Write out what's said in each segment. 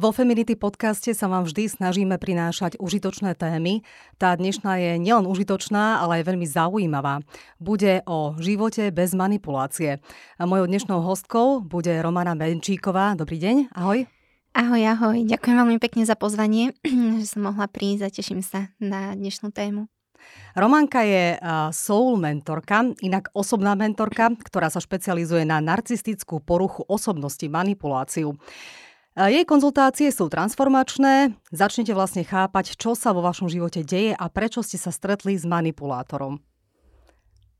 Vo Feminity podcaste sa vám vždy snažíme prinášať užitočné témy. Tá dnešná je nielen užitočná, ale aj veľmi zaujímavá. Bude o živote bez manipulácie. A mojou dnešnou hostkou bude Romana Benčíková. Dobrý deň, ahoj. Ahoj, ahoj. Ďakujem veľmi pekne za pozvanie, že som mohla prísť a teším sa na dnešnú tému. Romanka je soul mentorka, inak osobná mentorka, ktorá sa špecializuje na narcistickú poruchu osobnosti, manipuláciu. Jej konzultácie sú transformačné, začnete vlastne chápať, čo sa vo vašom živote deje a prečo ste sa stretli s manipulátorom.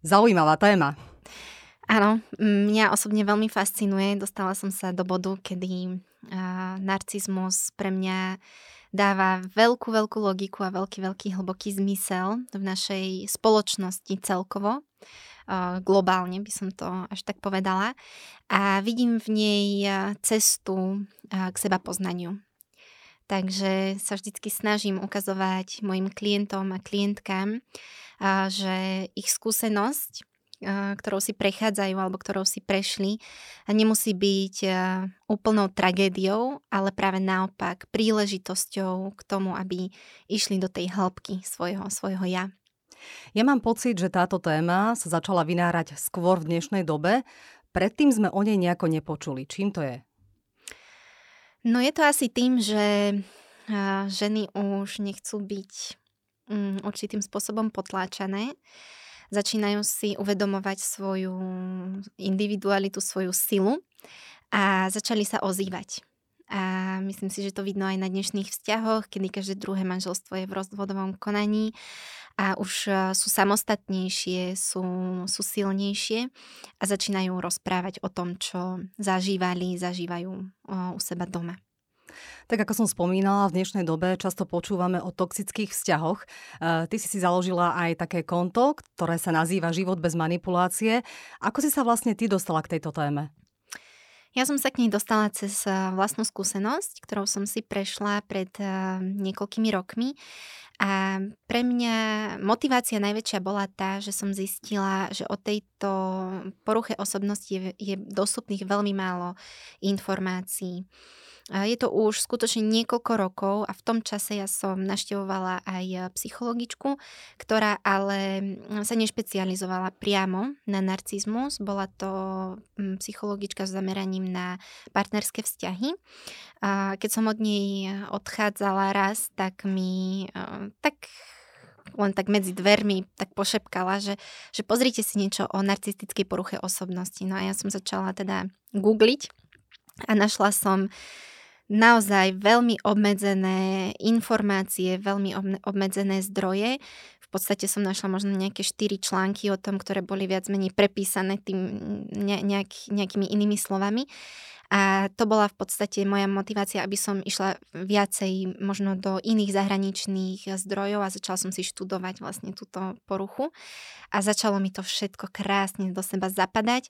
Zaujímavá téma. Áno, mňa osobne veľmi fascinuje. Dostala som sa do bodu, kedy uh, narcizmus pre mňa dáva veľkú, veľkú logiku a veľký, veľký hlboký zmysel v našej spoločnosti celkovo globálne by som to až tak povedala. A vidím v nej cestu k seba poznaniu. Takže sa vždycky snažím ukazovať mojim klientom a klientkám, že ich skúsenosť, ktorou si prechádzajú alebo ktorou si prešli, nemusí byť úplnou tragédiou, ale práve naopak príležitosťou k tomu, aby išli do tej hĺbky svojho, svojho ja. Ja mám pocit, že táto téma sa začala vynárať skôr v dnešnej dobe. Predtým sme o nej nejako nepočuli. Čím to je? No je to asi tým, že ženy už nechcú byť mm, určitým spôsobom potláčané. Začínajú si uvedomovať svoju individualitu, svoju silu a začali sa ozývať. A myslím si, že to vidno aj na dnešných vzťahoch, kedy každé druhé manželstvo je v rozvodovom konaní a už e, sú samostatnejšie, sú, sú silnejšie a začínajú rozprávať o tom, čo zažívali, zažívajú u seba doma. Tak ako som spomínala, v dnešnej dobe často počúvame o toxických vzťahoch. E, ty si si založila aj také konto, ktoré sa nazýva Život bez manipulácie. Ako si sa vlastne ty dostala k tejto téme? Ja som sa k nej dostala cez eh, vlastnú skúsenosť, ktorou som si prešla pred eh, niekoľkými rokmi. A pre mňa motivácia najväčšia bola tá, že som zistila, že o tejto poruche osobnosti je, je dostupných veľmi málo informácií. Je to už skutočne niekoľko rokov a v tom čase ja som naštevovala aj e, psychologičku, ktorá ale mm, sa nešpecializovala priamo na narcizmus. Bola to mm, psychologička s zameraním na partnerské vzťahy. Keď som od nej odchádzala raz, tak mi e, tak len tak medzi dvermi tak pošepkala, že, že pozrite si niečo o narcistickej poruche osobnosti. No a ja som začala teda googliť a našla som naozaj veľmi obmedzené informácie, veľmi obmedzené zdroje. Podstate som našla možno nejaké štyri články o tom, ktoré boli viac menej prepísané tým nejak, nejakými inými slovami. A to bola v podstate moja motivácia, aby som išla viacej možno do iných zahraničných zdrojov a začala som si študovať vlastne túto poruchu. A začalo mi to všetko krásne do seba zapadať.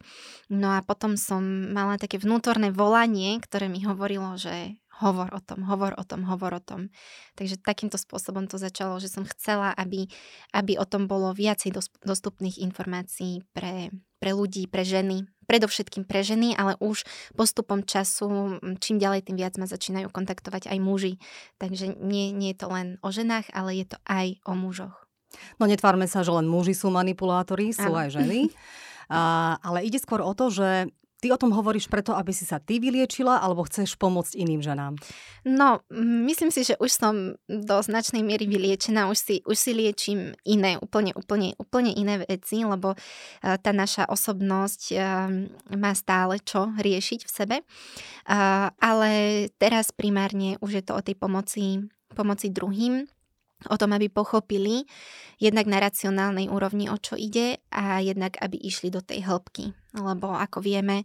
No a potom som mala také vnútorné volanie, ktoré mi hovorilo, že hovor o tom, hovor o tom, hovor o tom. Takže takýmto spôsobom to začalo, že som chcela, aby, aby o tom bolo viacej dostupných informácií pre, pre ľudí, pre ženy, predovšetkým pre ženy, ale už postupom času, čím ďalej, tým viac ma začínajú kontaktovať aj muži. Takže nie, nie je to len o ženách, ale je to aj o mužoch. No netvárme sa, že len muži sú manipulátori, sú ano. aj ženy. A, ale ide skôr o to, že Ty o tom hovoríš preto, aby si sa ty vyliečila, alebo chceš pomôcť iným ženám? No, myslím si, že už som do značnej miery vyliečená, už si, už si liečím iné, úplne, úplne, úplne iné veci, lebo uh, tá naša osobnosť uh, má stále čo riešiť v sebe. Uh, ale teraz primárne už je to o tej pomoci, pomoci druhým, o tom, aby pochopili jednak na racionálnej úrovni, o čo ide a jednak, aby išli do tej hĺbky. Lebo ako vieme,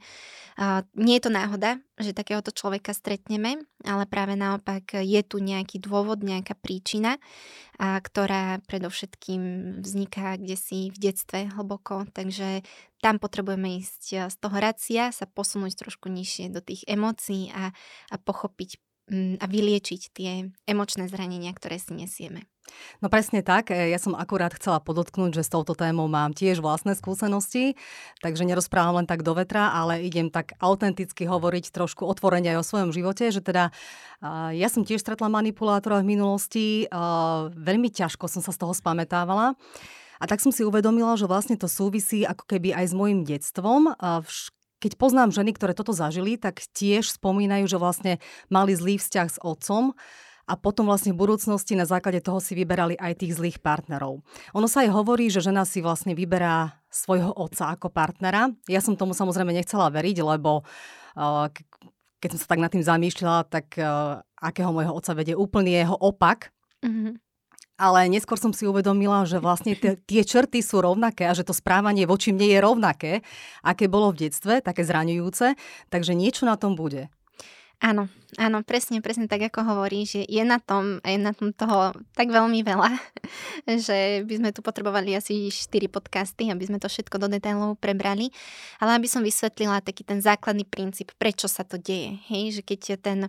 nie je to náhoda, že takéhoto človeka stretneme, ale práve naopak je tu nejaký dôvod, nejaká príčina, ktorá predovšetkým vzniká kde si v detstve hlboko, takže tam potrebujeme ísť z toho racia, sa posunúť trošku nižšie do tých emócií a, a pochopiť a vyliečiť tie emočné zranenia, ktoré si nesieme. No presne tak. E, ja som akurát chcela podotknúť, že s touto témou mám tiež vlastné skúsenosti, takže nerozprávam len tak do vetra, ale idem tak autenticky hovoriť trošku otvorene aj o svojom živote, že teda ja som tiež stretla manipulátora v minulosti, veľmi ťažko som sa z toho spametávala. A tak som si uvedomila, že vlastne to súvisí ako keby aj s mojim detstvom. Keď poznám ženy, ktoré toto zažili, tak tiež spomínajú, že vlastne mali zlý vzťah s otcom a potom vlastne v budúcnosti na základe toho si vyberali aj tých zlých partnerov. Ono sa aj hovorí, že žena si vlastne vyberá svojho otca ako partnera. Ja som tomu samozrejme nechcela veriť, lebo uh, keď som sa tak nad tým zamýšľala, tak uh, akého môjho otca vedie úplný jeho opak. Mm-hmm. Ale neskôr som si uvedomila, že vlastne t- tie črty sú rovnaké a že to správanie voči mne je rovnaké, aké bolo v detstve, také zraňujúce, takže niečo na tom bude. Áno, áno, presne, presne tak, ako hovoríš, je na tom, je na tom toho tak veľmi veľa, že by sme tu potrebovali asi 4 podcasty, aby sme to všetko do detailov prebrali. Ale aby som vysvetlila taký ten základný princíp, prečo sa to deje. Hej, že keď ten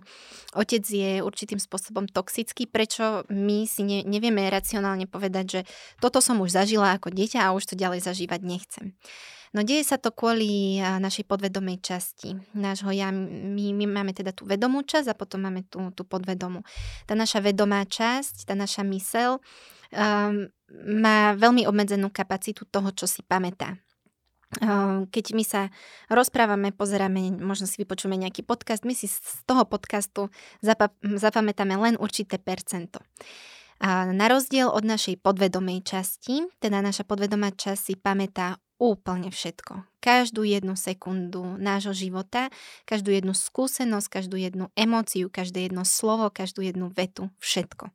otec je určitým spôsobom toxický, prečo my si ne, nevieme racionálne povedať, že toto som už zažila ako dieťa a už to ďalej zažívať nechcem. No deje sa to kvôli našej podvedomej časti nášho ja. My, my máme teda tú vedomú časť a potom máme tú, tú podvedomú. Tá naša vedomá časť, tá naša mysel um, má veľmi obmedzenú kapacitu toho, čo si pamätá. Um, keď my sa rozprávame, pozeráme, možno si vypočujeme nejaký podcast, my si z toho podcastu zapa- zapamätáme len určité percento. A na rozdiel od našej podvedomej časti, teda naša podvedomá časť si pamätá úplne všetko. Každú jednu sekundu nášho života, každú jednu skúsenosť, každú jednu emóciu, každé jedno slovo, každú jednu vetu, všetko.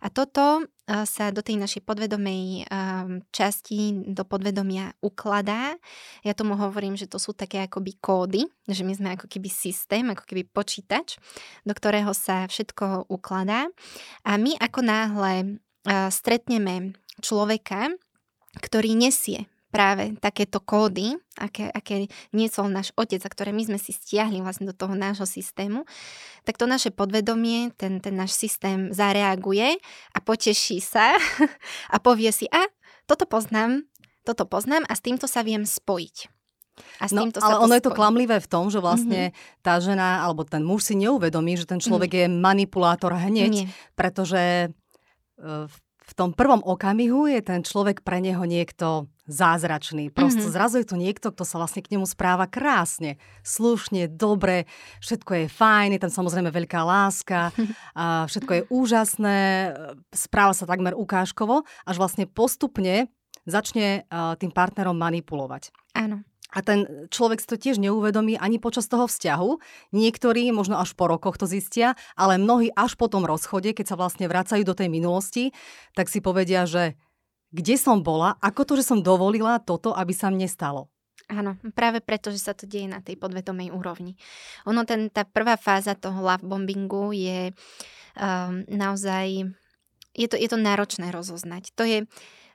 A toto sa do tej našej podvedomej časti, do podvedomia ukladá. Ja tomu hovorím, že to sú také akoby kódy, že my sme ako keby systém, ako keby počítač, do ktorého sa všetko ukladá. A my ako náhle stretneme človeka, ktorý nesie práve takéto kódy, aké, aké niesol náš otec a ktoré my sme si stiahli vlastne do toho nášho systému, tak to naše podvedomie, ten, ten náš systém zareaguje a poteší sa a povie si, a toto poznám, toto poznám a s týmto sa viem spojiť. A s no, ale sa ono spojí. je to klamlivé v tom, že vlastne mm-hmm. tá žena alebo ten muž si neuvedomí, že ten človek mm. je manipulátor hneď, Nie. pretože e, v tom prvom okamihu je ten človek pre neho niekto zázračný. Prosto mm-hmm. zrazu je to niekto, kto sa vlastne k nemu správa krásne, slušne, dobre, všetko je fajn, je tam samozrejme veľká láska, a všetko je úžasné, správa sa takmer ukážkovo, až vlastne postupne začne tým partnerom manipulovať. Áno. A ten človek si to tiež neuvedomí ani počas toho vzťahu. Niektorí možno až po rokoch to zistia, ale mnohí až po tom rozchode, keď sa vlastne vracajú do tej minulosti, tak si povedia, že kde som bola, ako to, že som dovolila toto, aby sa mne stalo. Áno, práve preto, že sa to deje na tej podvedomej úrovni. Ono, ten, tá prvá fáza toho love bombingu je um, naozaj, je to, je to náročné rozoznať. To je,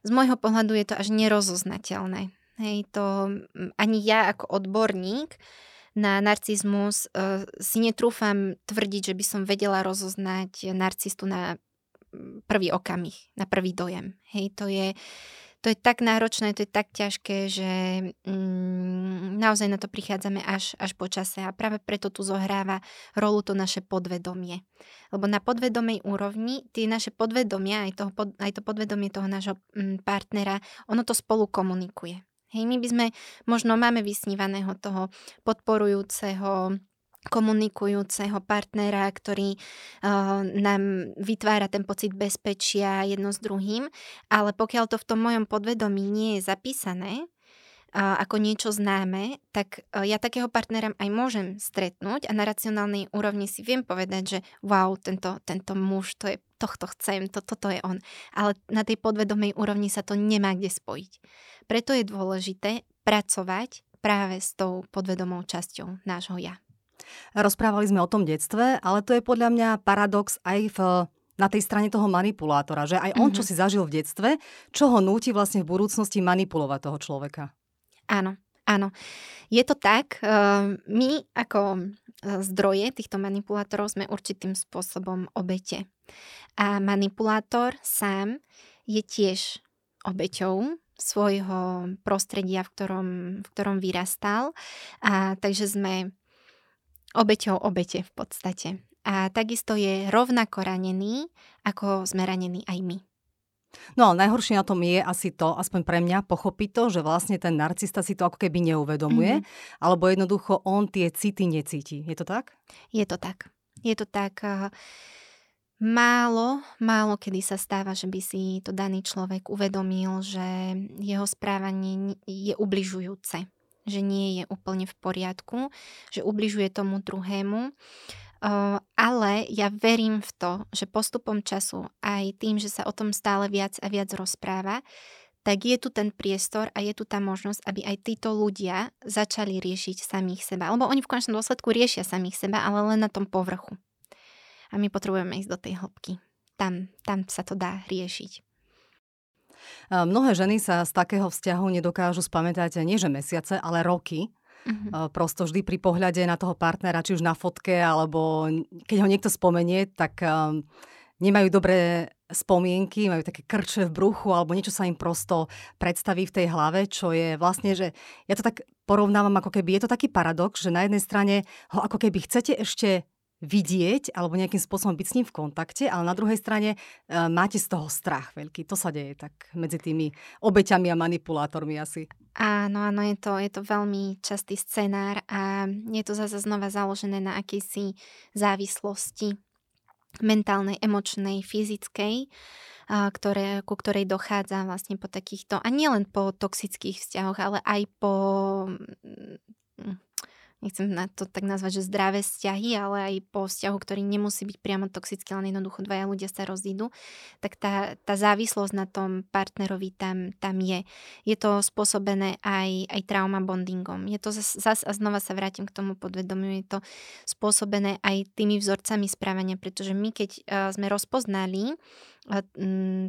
z môjho pohľadu je to až nerozoznateľné. Hej, to ani ja ako odborník na narcizmus uh, si netrúfam tvrdiť, že by som vedela rozoznať narcistu na prvý okamih, na prvý dojem. Hej, to je, to je tak náročné, to je tak ťažké, že mm, naozaj na to prichádzame až, až po čase a práve preto tu zohráva rolu to naše podvedomie. Lebo na podvedomej úrovni tie naše podvedomia, aj, toho, aj to podvedomie toho nášho mm, partnera, ono to spolu komunikuje. Hej, my by sme možno máme vysnívaného toho podporujúceho komunikujúceho partnera, ktorý uh, nám vytvára ten pocit bezpečia jedno s druhým, ale pokiaľ to v tom mojom podvedomí nie je zapísané, uh, ako niečo známe, tak uh, ja takého partnera aj môžem stretnúť a na racionálnej úrovni si viem povedať, že wow, tento, tento muž, to je, tohto chcem, to, toto je on. Ale na tej podvedomej úrovni sa to nemá kde spojiť. Preto je dôležité pracovať práve s tou podvedomou časťou nášho ja. Rozprávali sme o tom detstve, ale to je podľa mňa paradox aj v na tej strane toho manipulátora, že aj on, mm-hmm. čo si zažil v detstve, čo ho núti vlastne v budúcnosti manipulovať toho človeka. Áno, áno. Je to tak. Ehm, my ako e, zdroje týchto manipulátorov sme určitým spôsobom obete. A manipulátor sám je tiež obeťou svojho prostredia, v ktorom, v ktorom vyrastal. A takže sme obeťou obete v podstate. A takisto je rovnako ranený, ako sme ranení aj my. No ale najhoršie na tom je asi to, aspoň pre mňa, pochopiť to, že vlastne ten narcista si to ako keby neuvedomuje, mm-hmm. alebo jednoducho on tie city necíti. Je to tak? Je to tak. Je to tak. Málo, málo kedy sa stáva, že by si to daný človek uvedomil, že jeho správanie je ubližujúce, že nie je úplne v poriadku, že ubližuje tomu druhému. Ale ja verím v to, že postupom času, aj tým, že sa o tom stále viac a viac rozpráva, tak je tu ten priestor a je tu tá možnosť, aby aj títo ľudia začali riešiť samých seba. Lebo oni v konečnom dôsledku riešia samých seba, ale len na tom povrchu a my potrebujeme ísť do tej hĺbky. Tam, tam sa to dá riešiť. Mnohé ženy sa z takého vzťahu nedokážu spamätať nie že mesiace, ale roky. Uh-huh. Prosto vždy pri pohľade na toho partnera, či už na fotke, alebo keď ho niekto spomenie, tak nemajú dobré spomienky, majú také krče v bruchu, alebo niečo sa im prosto predstaví v tej hlave, čo je vlastne, že ja to tak porovnávam ako keby, je to taký paradox, že na jednej strane ho ako keby chcete ešte vidieť alebo nejakým spôsobom byť s ním v kontakte, ale na druhej strane e, máte z toho strach veľký. To sa deje tak medzi tými obeťami a manipulátormi asi. Áno, áno, je to, je to veľmi častý scenár a je to zase znova založené na akejsi závislosti mentálnej, emočnej, fyzickej, ktoré, ku ktorej dochádza vlastne po takýchto, a nielen po toxických vzťahoch, ale aj po nechcem na to tak nazvať, že zdravé vzťahy, ale aj po vzťahu, ktorý nemusí byť priamo toxický, len jednoducho dvaja ľudia sa rozídu, tak tá, tá závislosť na tom partnerovi tam, tam je. Je to spôsobené aj, aj trauma bondingom. Je to zase zas, a znova sa vrátim k tomu podvedomiu, je to spôsobené aj tými vzorcami správania, pretože my keď uh, sme rozpoznali uh,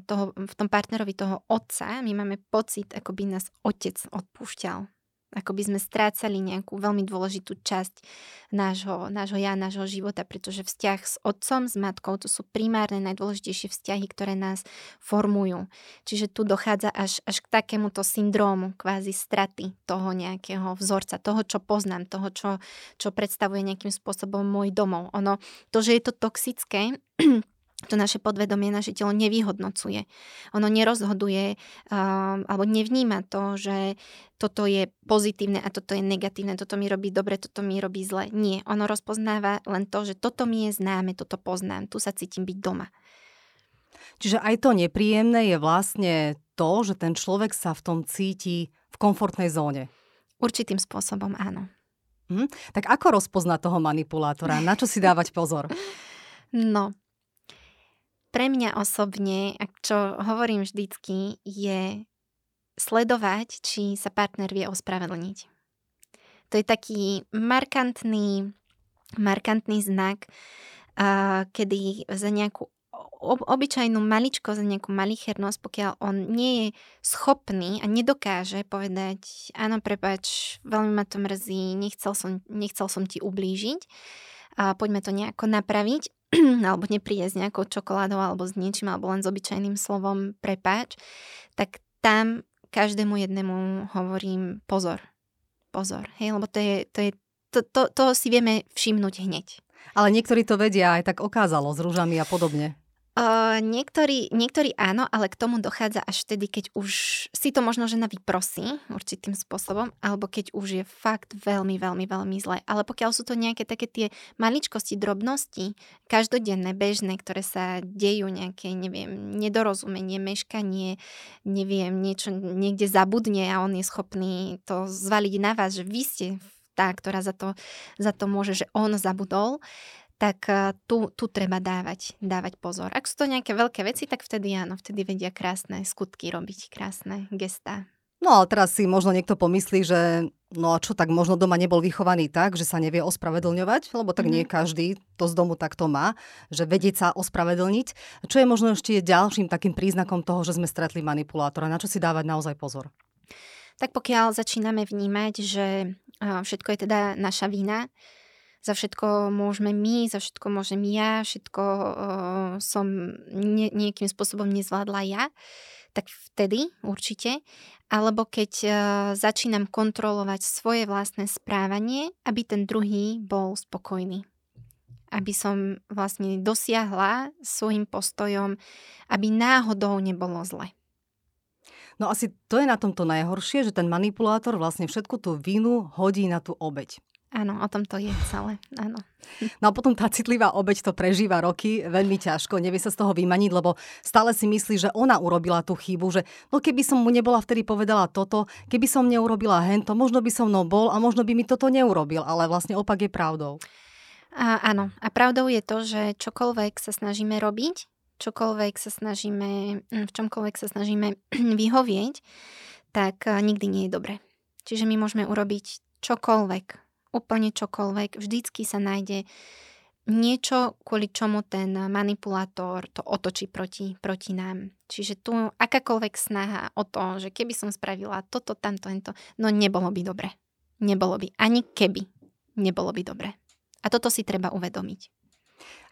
toho, v tom partnerovi toho otca, my máme pocit, ako by nás otec odpúšťal ako by sme strácali nejakú veľmi dôležitú časť nášho, nášho ja, nášho života, pretože vzťah s otcom, s matkou, to sú primárne najdôležitejšie vzťahy, ktoré nás formujú. Čiže tu dochádza až, až k takémuto syndrómu, kvázi straty toho nejakého vzorca, toho, čo poznám, toho, čo, čo predstavuje nejakým spôsobom môj domov. Ono, to, že je to toxické, to naše podvedomie, naše telo nevyhodnocuje. Ono nerozhoduje uh, alebo nevníma to, že toto je pozitívne a toto je negatívne, toto mi robí dobre, toto mi robí zle. Nie, ono rozpoznáva len to, že toto mi je známe, toto poznám, tu sa cítim byť doma. Čiže aj to nepríjemné je vlastne to, že ten človek sa v tom cíti v komfortnej zóne. Určitým spôsobom áno. Hm? Tak ako rozpoznať toho manipulátora? Na čo si dávať pozor? No, pre mňa osobne, čo hovorím vždycky, je sledovať, či sa partner vie ospravedlniť. To je taký markantný, markantný znak, kedy za nejakú obyčajnú maličko, za nejakú malichernosť, pokiaľ on nie je schopný a nedokáže povedať, áno, prepač, veľmi ma to mrzí, nechcel som, nechcel som ti ublížiť, poďme to nejako napraviť, alebo nepríde s nejakou čokoládou alebo s niečím, alebo len s obyčajným slovom prepáč, tak tam každému jednému hovorím pozor. Pozor. Hej, lebo to je, to je to, to, to si vieme všimnúť hneď. Ale niektorí to vedia aj tak okázalo s rúžami a podobne. Niektorí, niektorí áno, ale k tomu dochádza až vtedy, keď už si to možno žena vyprosí určitým spôsobom, alebo keď už je fakt veľmi, veľmi, veľmi zle. Ale pokiaľ sú to nejaké také tie maličkosti, drobnosti, každodenné, bežné, ktoré sa dejú, nejaké, neviem, nedorozumenie, meškanie, neviem, niečo niekde zabudne a on je schopný to zvaliť na vás, že vy ste tá, ktorá za to, za to môže, že on zabudol, tak eh, tu, tu treba dávať, dávať pozor. Ak sú to nejaké veľké veci, tak vtedy áno, vtedy vedia krásne skutky robiť, krásne gestá. No ale teraz si možno niekto pomyslí, že no a čo, tak možno doma nebol vychovaný tak, že sa nevie ospravedlňovať, lebo tak mm-hmm. nie každý to z domu takto má, že vedieť sa ospravedlniť. Čo je možno ešte ďalším takým príznakom toho, že sme stretli manipulátora? Na čo si dávať naozaj pozor? Tak pokiaľ začíname vnímať, že eh, všetko je teda naša vina, za všetko môžeme my, za všetko môžem ja, všetko uh, som nie, nejakým spôsobom nezvládla ja, tak vtedy určite. Alebo keď uh, začínam kontrolovať svoje vlastné správanie, aby ten druhý bol spokojný. Aby som vlastne dosiahla svojim postojom, aby náhodou nebolo zle. No asi to je na tomto najhoršie, že ten manipulátor vlastne všetku tú vinu hodí na tú obeď. Áno, o tom to je celé, áno. No a potom tá citlivá obeď to prežíva roky veľmi ťažko, nevie sa z toho vymaniť, lebo stále si myslí, že ona urobila tú chybu, že no keby som mu nebola vtedy povedala toto, keby som neurobila hento, možno by som mnou bol a možno by mi toto neurobil, ale vlastne opak je pravdou. A, áno, a pravdou je to, že čokoľvek sa snažíme robiť, čokoľvek sa snažíme, v čomkoľvek sa snažíme vyhovieť, tak nikdy nie je dobre. Čiže my môžeme urobiť čokoľvek, úplne čokoľvek, vždycky sa nájde niečo, kvôli čomu ten manipulátor to otočí proti, proti nám. Čiže tu akákoľvek snaha o to, že keby som spravila toto, tamto, to, no nebolo by dobre. Nebolo by. Ani keby. Nebolo by dobre. A toto si treba uvedomiť.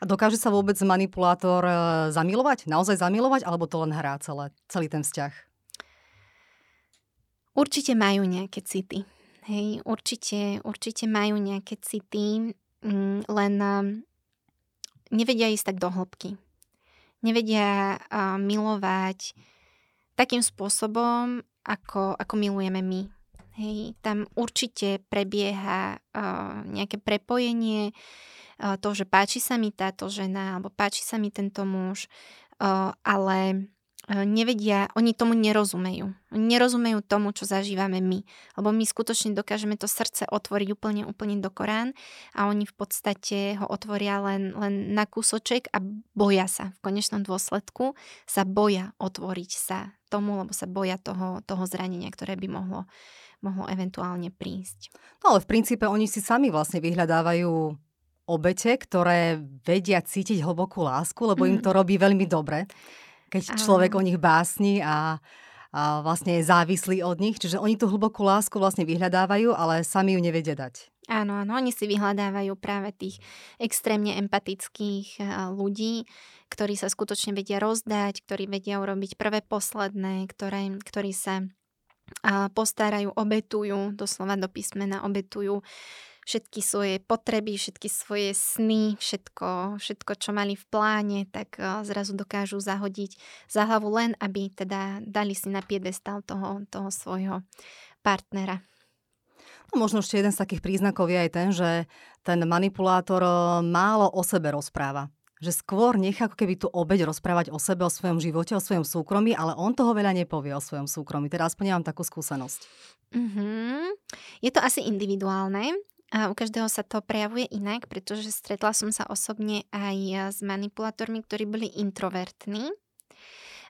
A dokáže sa vôbec manipulátor e, zamilovať? Naozaj zamilovať? Alebo to len hrá celé, celý ten vzťah? Určite majú nejaké city. Hej, určite, určite majú nejaké city, mm, len um, nevedia ísť tak do hĺbky. Nevedia milovať takým spôsobom, ako, ako milujeme my. Hej, tam určite prebieha nejaké prepojenie, uh, to, že páči sa mi táto žena, alebo páči sa mi tento muž, ale nevedia, oni tomu nerozumejú. Nerozumejú tomu, čo zažívame my. Lebo my skutočne dokážeme to srdce otvoriť úplne, úplne do Korán a oni v podstate ho otvoria len, len na kúsoček a boja sa. V konečnom dôsledku sa boja otvoriť sa tomu, lebo sa boja toho, toho zranenia, ktoré by mohlo, mohlo eventuálne prísť. No ale v princípe oni si sami vlastne vyhľadávajú obete, ktoré vedia cítiť hlbokú lásku, lebo im to robí veľmi dobre keď človek o nich básni a, a vlastne je závislý od nich. Čiže oni tú hlbokú lásku vlastne vyhľadávajú, ale sami ju nevedia dať. Áno, áno, oni si vyhľadávajú práve tých extrémne empatických ľudí, ktorí sa skutočne vedia rozdať, ktorí vedia urobiť prvé posledné, ktoré, ktorí sa postarajú, obetujú, doslova do písmena obetujú všetky svoje potreby, všetky svoje sny, všetko, všetko, čo mali v pláne, tak eh, zrazu dokážu zahodiť za hlavu len, aby teda dali si na piedestal toho, toho svojho partnera. No, možno ešte jeden z takých príznakov je aj ten, že ten manipulátor eh, málo o sebe rozpráva. Že skôr nechá ako keby tú obeď rozprávať o sebe, o svojom živote, o svojom súkromí, ale on toho veľa nepovie o svojom súkromí. Teda aspoň ja mám takú skúsenosť. Mm-hmm. Je to asi individuálne. A u každého sa to prejavuje inak, pretože stretla som sa osobne aj s manipulátormi, ktorí boli introvertní.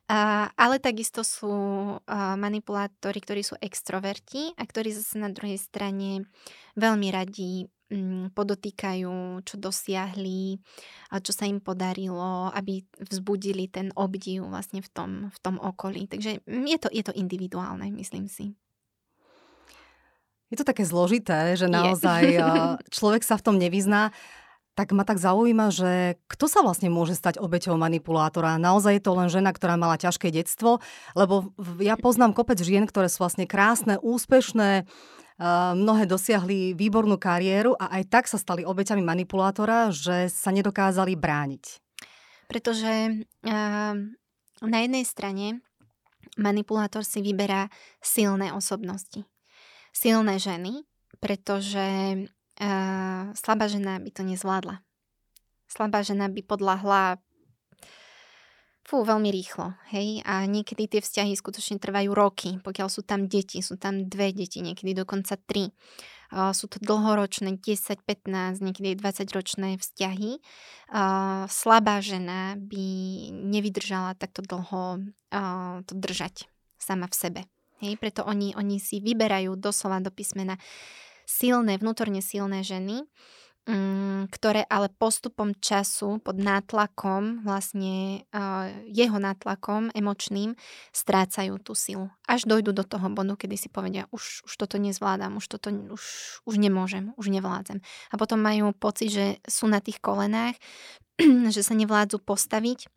A, ale takisto sú a, manipulátori, ktorí sú extroverti a ktorí zase na druhej strane veľmi radi m, mm, podotýkajú, čo dosiahli, a čo sa im podarilo, aby vzbudili ten obdiv vlastne v tom, v tom okolí. Takže je to, je to individuálne, myslím si. Je to také zložité, že naozaj. Eh, človek sa v tom nevyzná. Tak ma tak zaujíma, že kto sa vlastne môže stať obeťou manipulátora? Naozaj je to len žena, ktorá mala ťažké detstvo? Lebo ja poznám kopec žien, ktoré sú vlastne krásne, úspešné, eh, mnohé dosiahli výbornú kariéru a aj tak sa stali obeťami manipulátora, že sa nedokázali brániť. Pretože uh, na jednej strane manipulátor si vyberá silné osobnosti silné ženy, pretože uh, slabá žena by to nezvládla. Slabá žena by podľahla fú, veľmi rýchlo, hej, a niekedy tie vzťahy skutočne trvajú roky, pokiaľ sú tam deti, sú tam dve deti, niekedy dokonca tri. Uh, sú to dlhoročné, 10, 15, niekedy 20 ročné vzťahy. Uh, slabá žena by nevydržala takto dlho uh, to držať sama v sebe. Hej, preto oni, oni si vyberajú doslova do písmena silné, vnútorne silné ženy, mm, ktoré ale postupom času pod nátlakom, vlastne jeho nátlakom emočným, strácajú tú silu. Až dojdu do toho bodu, kedy si povedia, už, už toto nezvládam, už toto už, už nemôžem, už nevládzem. A potom majú pocit, že sú na tých kolenách, že sa nevládzu postaviť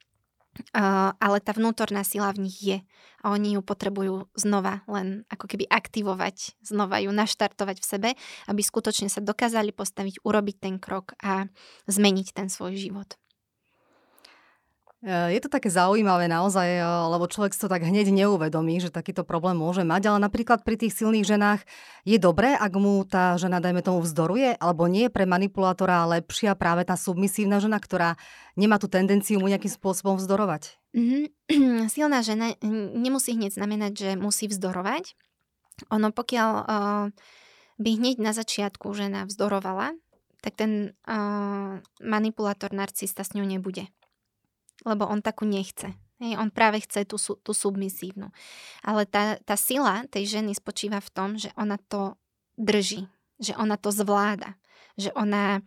ale tá vnútorná sila v nich je a oni ju potrebujú znova len ako keby aktivovať, znova ju naštartovať v sebe, aby skutočne sa dokázali postaviť, urobiť ten krok a zmeniť ten svoj život. E, je to také zaujímavé naozaj, e, lebo človek si to tak hneď neuvedomí, že takýto problém môže mať, ale napríklad pri tých silných ženách je dobré, ak mu tá žena, dajme tomu, vzdoruje, alebo nie je pre manipulátora lepšia práve tá submisívna žena, ktorá nemá tú tendenciu mu nejakým spôsobom vzdorovať? Mm-hmm. Silná žena nemusí hneď znamenať, že musí vzdorovať. Ono pokiaľ uh, by hneď na začiatku žena vzdorovala, tak ten uh, manipulátor narcista s ňou nebude lebo on takú nechce. Hej, on práve chce tú, tú submisívnu. Ale tá, tá sila tej ženy spočíva v tom, že ona to drží, že ona to zvláda, že ona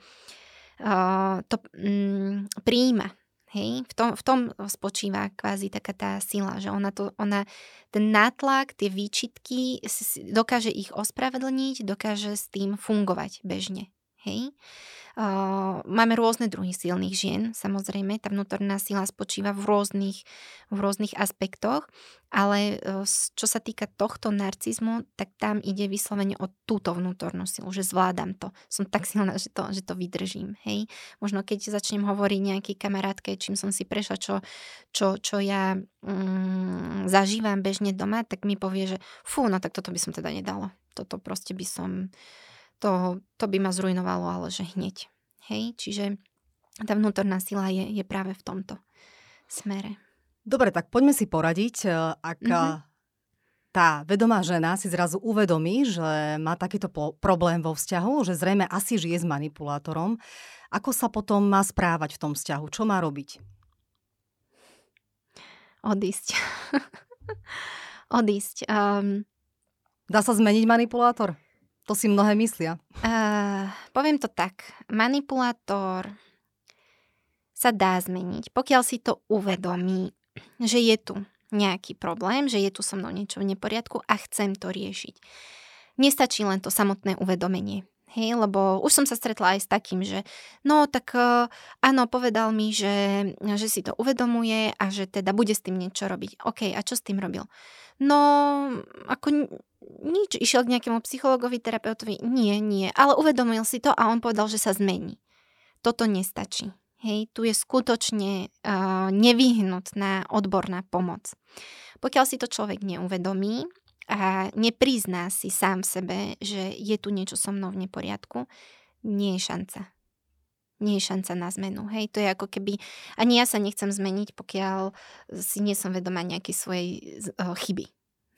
uh, to um, príjima. Hej, v tom, v tom spočíva kvázi taká tá sila, že ona, to, ona ten nátlak, tie výčitky, dokáže ich ospravedlniť, dokáže s tým fungovať bežne. Hej. Uh, máme rôzne druhy silných žien, samozrejme, tá vnútorná sila spočíva v rôznych, v rôznych aspektoch, ale uh, čo sa týka tohto narcizmu, tak tam ide vyslovene o túto vnútornú silu, že zvládam to, som tak silná, že to, že to vydržím. Hej. Možno keď začnem hovoriť nejakej kamarátke, čím som si prešla, čo, čo, čo ja mm, zažívam bežne doma, tak mi povie, že fú, no tak toto by som teda nedala. Toto proste by som to, to by ma zrujnovalo, ale že hneď. Hej, čiže tá vnútorná sila je, je práve v tomto smere. Dobre, tak poďme si poradiť, e, ak mm-hmm. tá vedomá žena si zrazu uvedomí, že má takýto po- problém vo vzťahu, že zrejme asi žije s manipulátorom, ako sa potom má správať v tom vzťahu? Čo má robiť? Odísť. Odísť. Um... Dá sa zmeniť manipulátor? To si mnohé myslia. Uh, poviem to tak. Manipulátor sa dá zmeniť, pokiaľ si to uvedomí, že je tu nejaký problém, že je tu so mnou niečo v neporiadku a chcem to riešiť. Nestačí len to samotné uvedomenie. Hej, lebo už som sa stretla aj s takým, že no tak uh, áno, povedal mi, že, že si to uvedomuje a že teda bude s tým niečo robiť. OK, a čo s tým robil? No, ako nič, išiel k nejakému psychologovi, terapeutovi, nie, nie, ale uvedomil si to a on povedal, že sa zmení. Toto nestačí. Hej, tu je skutočne uh, nevyhnutná odborná pomoc. Pokiaľ si to človek neuvedomí, a neprizná si sám sebe, že je tu niečo so mnou v neporiadku, nie je šanca. Nie je šanca na zmenu. Hej, to je ako keby... Ani ja sa nechcem zmeniť, pokiaľ si nie som vedomá nejakej svojej uh, chyby.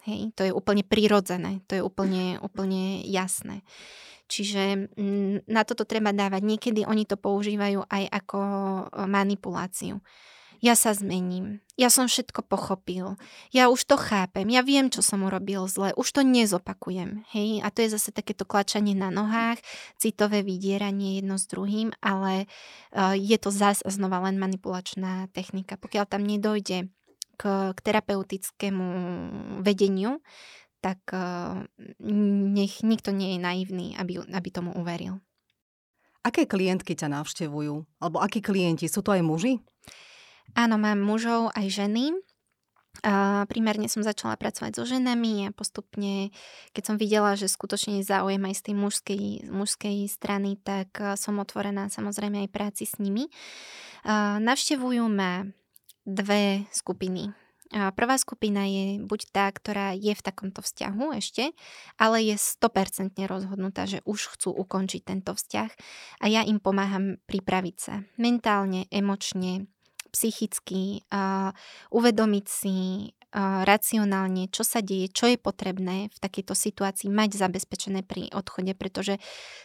Hej, to je úplne prirodzené, to je úplne, úplne jasné. Čiže mm, na toto treba dávať. Niekedy oni to používajú aj ako manipuláciu ja sa zmením, ja som všetko pochopil, ja už to chápem, ja viem, čo som urobil zle, už to nezopakujem. Hej? A to je zase takéto klačanie na nohách, citové vydieranie jedno s druhým, ale uh, je to zás znova len manipulačná technika. Pokiaľ tam nedojde k, k terapeutickému vedeniu, tak uh, nech nikto nie je naivný, aby, aby tomu uveril. Aké klientky ťa navštevujú? Alebo akí klienti? Sú to aj muži? Áno, mám mužov aj ženy. Uh, primárne som začala pracovať so ženami a postupne, keď som videla, že skutočne je záujem aj z tej mužskej, mužskej strany, tak uh, som otvorená samozrejme aj práci s nimi. Uh, navštevujú ma dve skupiny. Uh, prvá skupina je buď tá, ktorá je v takomto vzťahu ešte, ale je 100% rozhodnutá, že už chcú ukončiť tento vzťah a ja im pomáham pripraviť sa mentálne, emočne, psychicky, uh, uvedomiť si racionálne, čo sa deje, čo je potrebné v takejto situácii mať zabezpečené pri odchode, pretože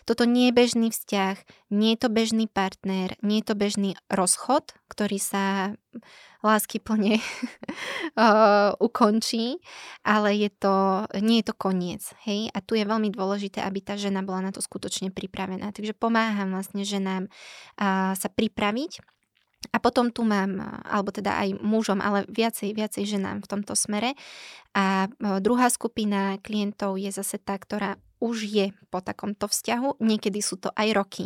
toto nie je bežný vzťah, nie je to bežný partner, nie je to bežný rozchod, ktorý sa lásky plne ukončí, ale je to, nie je to koniec. Hej? A tu je veľmi dôležité, aby tá žena bola na to skutočne pripravená. Takže pomáham vlastne ženám sa pripraviť a potom tu mám, alebo teda aj mužom, ale viacej, viacej ženám v tomto smere. A druhá skupina klientov je zase tá, ktorá už je po takomto vzťahu. Niekedy sú to aj roky.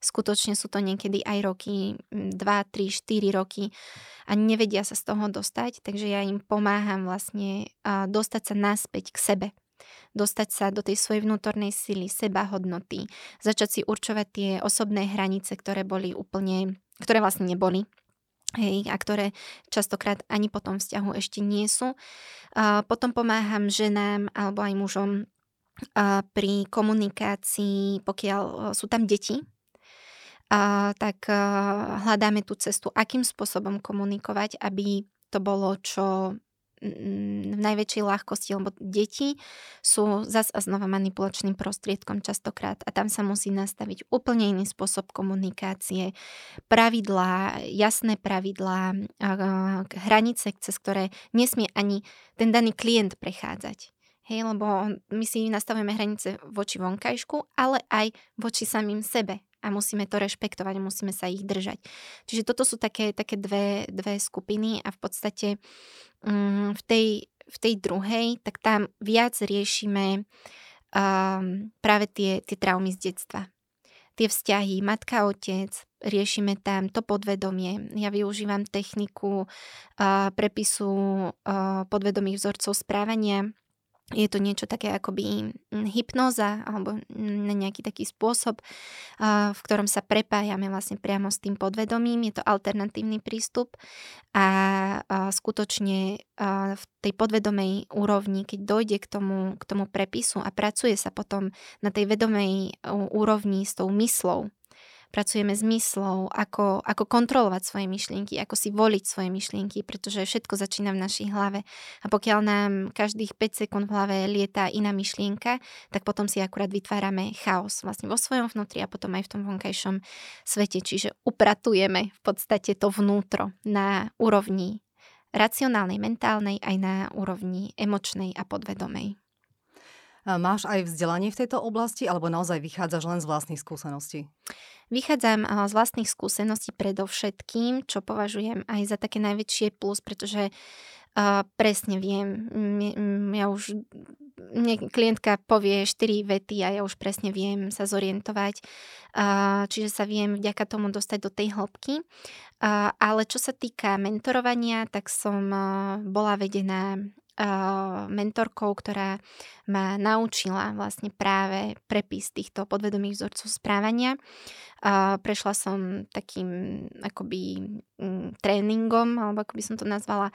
Skutočne sú to niekedy aj roky, 2, 3, 4 roky a nevedia sa z toho dostať, takže ja im pomáham vlastne dostať sa naspäť k sebe dostať sa do tej svojej vnútornej sily, seba hodnoty, začať si určovať tie osobné hranice, ktoré boli úplne ktoré vlastne neboli hej, a ktoré častokrát ani po tom vzťahu ešte nie sú. Potom pomáham ženám alebo aj mužom pri komunikácii, pokiaľ e, sú tam deti, tak a, hľadáme tú cestu, akým spôsobom komunikovať, aby to bolo čo v najväčšej ľahkosti, lebo deti sú zas a znova manipulačným prostriedkom častokrát a tam sa musí nastaviť úplne iný spôsob komunikácie, pravidlá, jasné pravidlá, hranice, cez ktoré nesmie ani ten daný klient prechádzať. Hej, lebo my si nastavujeme hranice voči vonkajšku, ale aj voči samým sebe a musíme to rešpektovať, musíme sa ich držať. Čiže toto sú také, také dve, dve skupiny a v podstate um, v, tej, v tej druhej, tak tam viac riešime um, práve tie, tie traumy z detstva. Tie vzťahy, matka, otec, riešime tam to podvedomie. Ja využívam techniku uh, prepisu uh, podvedomých vzorcov správania, je to niečo také akoby mm, hypnoza alebo nejaký taký spôsob, v ktorom sa prepájame vlastne priamo s tým podvedomím. Je to alternatívny prístup a skutočne v tej podvedomej úrovni, keď dojde k tomu, k tomu prepisu a pracuje sa potom na tej vedomej úrovni s tou myslou, pracujeme s myslou, ako, ako kontrolovať svoje myšlienky, ako si voliť svoje myšlienky, pretože všetko začína v našej hlave. A pokiaľ nám každých 5 sekúnd v hlave lieta iná myšlienka, tak potom si akurát vytvárame chaos vlastne vo svojom vnútri a potom aj v tom vonkajšom svete. Čiže upratujeme v podstate to vnútro na úrovni racionálnej, mentálnej, aj na úrovni emočnej a podvedomej. Máš aj vzdelanie v tejto oblasti alebo naozaj vychádzaš len z vlastných skúseností? Vychádzam z vlastných skúseností predovšetkým, čo považujem aj za také najväčšie plus, pretože uh, presne viem, ja už mne klientka povie 4 vety a ja už presne viem sa zorientovať, čiže sa viem vďaka tomu dostať do tej hĺbky. Ale čo sa týka mentorovania, tak som bola vedená mentorkou, ktorá ma naučila vlastne práve prepis týchto podvedomých vzorcov správania. Prešla som takým akoby mm, tréningom, alebo ako by som to nazvala,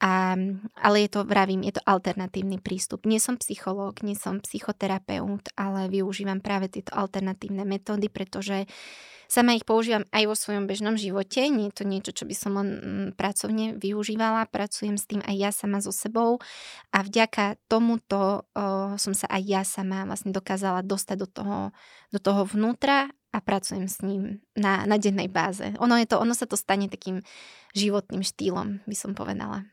a, ale je to, vravím, je to alternatívny prístup. Nie som psychológ, nie som psychoterapeut, ale využívam práve tieto alternatívne metódy, pretože Sama ich používam aj vo svojom bežnom živote, nie je to niečo, čo by som len mm, pracovne využívala, pracujem s tým aj ja sama so sebou. A vďaka tomuto o, som sa aj ja sama vlastne dokázala dostať do toho, do toho vnútra a pracujem s ním na, na dennej báze. Ono, je to, ono sa to stane takým životným štýlom, by som povedala.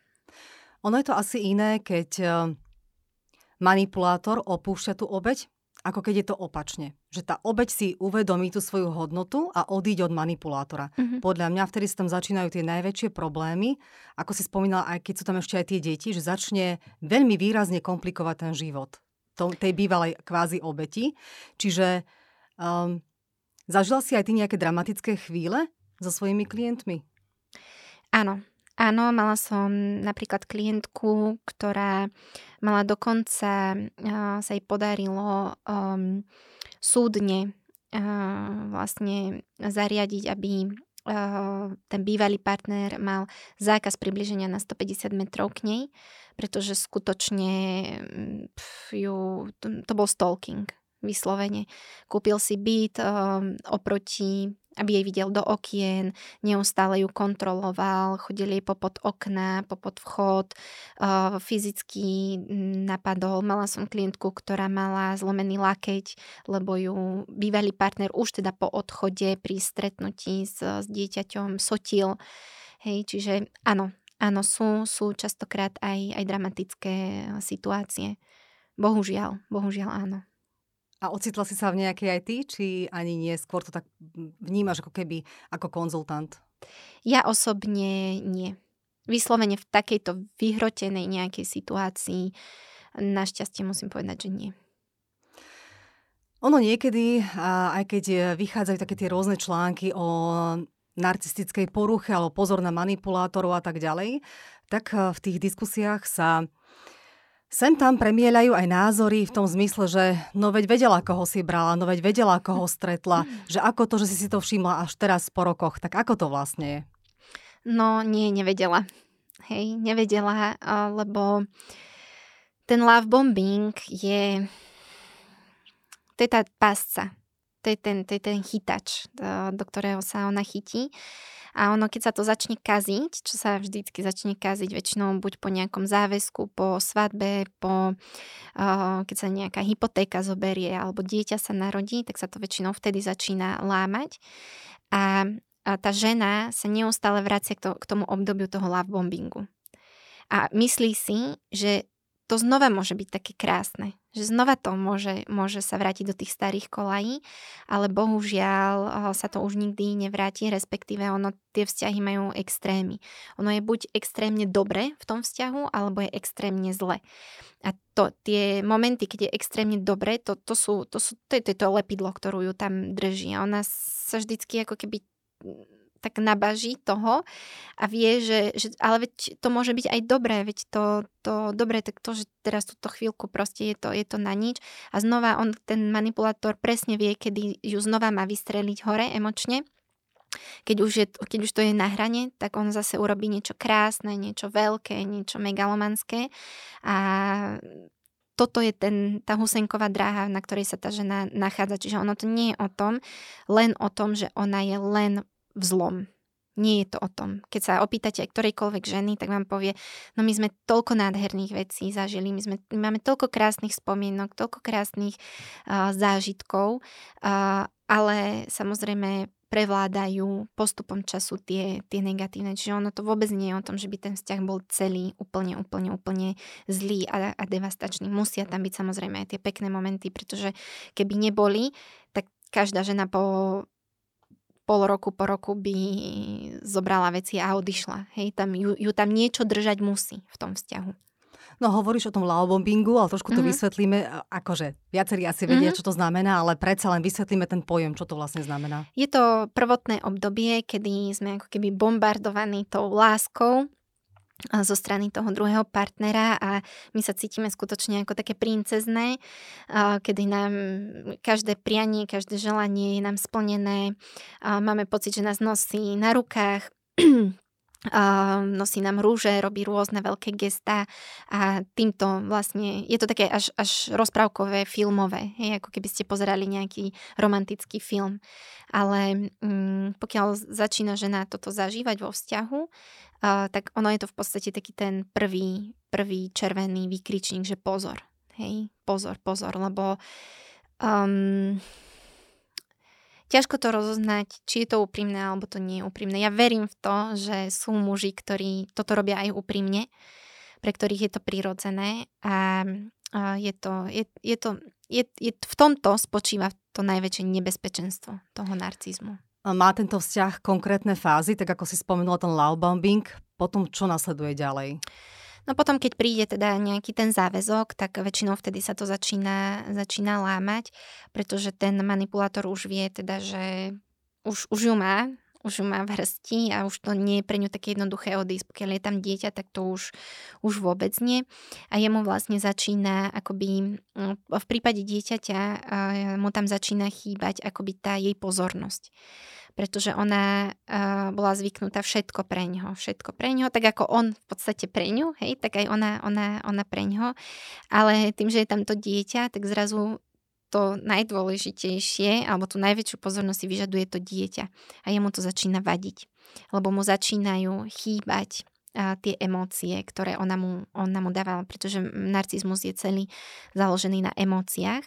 Ono je to asi iné, keď e, manipulátor opúšťa tú obeď ako keď je to opačne. Že tá obeď si uvedomí tú svoju hodnotu a odíde od manipulátora. Mm-hmm. Podľa mňa vtedy sa tam začínajú tie najväčšie problémy, ako si spomínala, aj keď sú tam ešte aj tie deti, že začne veľmi výrazne komplikovať ten život tej bývalej kvázi obeti. Čiže um, zažila si aj ty nejaké dramatické chvíle so svojimi klientmi? Áno, Áno, mala som napríklad klientku, ktorá mala dokonca, uh, sa jej podarilo um, súdne uh, vlastne zariadiť, aby uh, ten bývalý partner mal zákaz približenia na 150 metrov k nej, pretože skutočne pf, ju, to, to bol stalking vyslovene. Kúpil si byt um, oproti aby jej videl do okien, neustále ju kontroloval, chodili jej popod okna, popod vchod, uh, fyzicky napadol. Mala som klientku, ktorá mala zlomený lakeť, lebo ju bývalý partner už teda po odchode pri stretnutí s, s dieťaťom sotil. Hej, čiže áno, áno, sú, sú častokrát aj, aj dramatické situácie. Bohužiaľ, bohužiaľ áno. A ocitla si sa v nejakej aj ty, či ani nie? Skôr to tak vnímaš ako keby ako konzultant? Ja osobne nie. Vyslovene v takejto vyhrotenej nejakej situácii našťastie musím povedať, že nie. Ono niekedy, aj keď vychádzajú také tie rôzne články o narcistickej poruche alebo pozor na manipulátorov a tak ďalej, tak v tých diskusiách sa Sem tam premieľajú aj názory v tom zmysle, že no veď vedela, koho si brala, no veď vedela, koho stretla, že ako to, že si si to všimla až teraz po rokoch, tak ako to vlastne je? No nie, nevedela. Hej, nevedela, lebo ten love bombing je to je tá pásca, to je ten, to je ten chytač, do, ktorého sa ona chytí. A ono, keď sa to začne kaziť, čo sa vždycky začne kaziť väčšinou buď po nejakom záväzku, po svadbe, po, keď sa nejaká hypotéka zoberie alebo dieťa sa narodí, tak sa to väčšinou vtedy začína lámať. A, tá žena sa neustále vracia k tomu obdobiu toho love bombingu. A myslí si, že to znova môže byť také krásne, že znova to môže, môže sa vrátiť do tých starých kolají, ale bohužiaľ eh, sa to už nikdy nevráti, respektíve ono, tie vzťahy majú extrémy. Ono je buď extrémne dobre v tom vzťahu, alebo je extrémne zle. A to, tie momenty, keď je extrémne dobre, to, to, sú, to, sú, to, je, to je to lepidlo, ktorú ju tam drží. A ona sa vždycky ako keby tak nabaží toho a vie, že, že ale veď to môže byť aj dobré, veď to, to dobré, tak to, že teraz túto chvíľku proste je to, je to na nič. A znova on, ten manipulátor presne vie, kedy ju znova má vystreliť hore emočne. Keď už, je, keď už to je na hrane, tak on zase urobí niečo krásne, niečo veľké, niečo megalomanské. A toto je ten, tá husenková dráha, na ktorej sa tá žena nachádza. Čiže ono to nie je o tom, len o tom, že ona je len vzlom. Nie je to o tom. Keď sa opýtate aj ktorejkoľvek ženy, tak vám povie, no my sme toľko nádherných vecí zažili, my, sme, my máme toľko krásnych spomienok, toľko krásnych uh, zážitkov, uh, ale samozrejme prevládajú postupom času tie, tie negatívne. Čiže ono to vôbec nie je o tom, že by ten vzťah bol celý úplne, úplne, úplne zlý a, a devastačný. Musia tam byť samozrejme aj tie pekné momenty, pretože keby neboli, tak každá žena po pol roku po roku by zobrala veci a odišla. Hej, tam, ju, ju tam niečo držať musí v tom vzťahu. No hovoríš o tom bombingu, ale trošku to mm-hmm. vysvetlíme. Akože viacerí asi vedia, mm-hmm. čo to znamená, ale predsa len vysvetlíme ten pojem, čo to vlastne znamená. Je to prvotné obdobie, kedy sme ako keby bombardovaní tou láskou, zo strany toho druhého partnera a my sa cítime skutočne ako také princezné, kedy nám každé prianie, každé želanie je nám splnené, máme pocit, že nás nosí na rukách, nosí nám rúže, robí rôzne veľké gestá a týmto vlastne, je to také až, až rozprávkové, filmové, hej, ako keby ste pozerali nejaký romantický film. Ale mm, pokiaľ začína žena toto zažívať vo vzťahu, tak ono je to v podstate taký ten prvý, prvý červený výkričník, že pozor, hej, pozor, pozor, lebo um, ťažko to rozoznať, či je to úprimné alebo to nie je úprimné. Ja verím v to, že sú muži, ktorí toto robia aj úprimne, pre ktorých je to prirodzené a, a je to, je, je to je, je, v tomto spočíva to najväčšie nebezpečenstvo toho narcizmu. Má tento vzťah konkrétne fázy, tak ako si spomenula ten love bombing, potom čo nasleduje ďalej? No potom, keď príde teda nejaký ten záväzok, tak väčšinou vtedy sa to začína, začína lámať, pretože ten manipulátor už vie teda, že už, už ju má, už má v hrsti a už to nie je pre ňu také jednoduché odísť. Pokiaľ je tam dieťa, tak to už, už vôbec nie. A jemu vlastne začína akoby, v prípade dieťaťa mu tam začína chýbať akoby tá jej pozornosť pretože ona uh, bola zvyknutá všetko pre ňo, všetko pre ňo, tak ako on v podstate pre ňu, hej, tak aj ona, ona, ona pre ňo, ale tým, že je tam to dieťa, tak zrazu to najdôležitejšie, alebo tú najväčšiu pozornosť si vyžaduje to dieťa. A jemu to začína vadiť. Lebo mu začínajú chýbať a tie emócie, ktoré ona mu, ona mu dávala, pretože narcizmus je celý založený na emóciách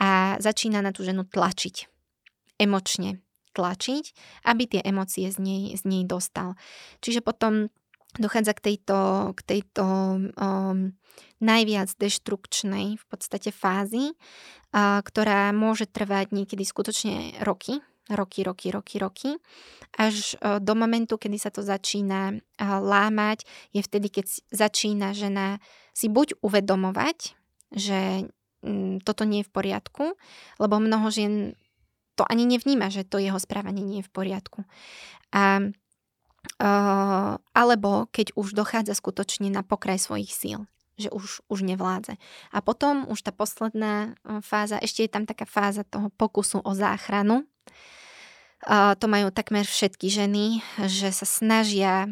a začína na tú ženu tlačiť. Emočne tlačiť, aby tie emócie z nej, z nej dostal. Čiže potom dochádza k tejto, k tejto um, najviac deštrukčnej v podstate fázi, uh, ktorá môže trvať niekedy skutočne roky, roky, roky, roky, roky, až uh, do momentu, kedy sa to začína uh, lámať, je vtedy, keď začína žena si buď uvedomovať, že um, toto nie je v poriadku, lebo mnoho žien to ani nevníma, že to jeho správanie nie je v poriadku. A alebo keď už dochádza skutočne na pokraj svojich síl že už, už nevládze. A potom už tá posledná fáza, ešte je tam taká fáza toho pokusu o záchranu. Uh, to majú takmer všetky ženy, že sa snažia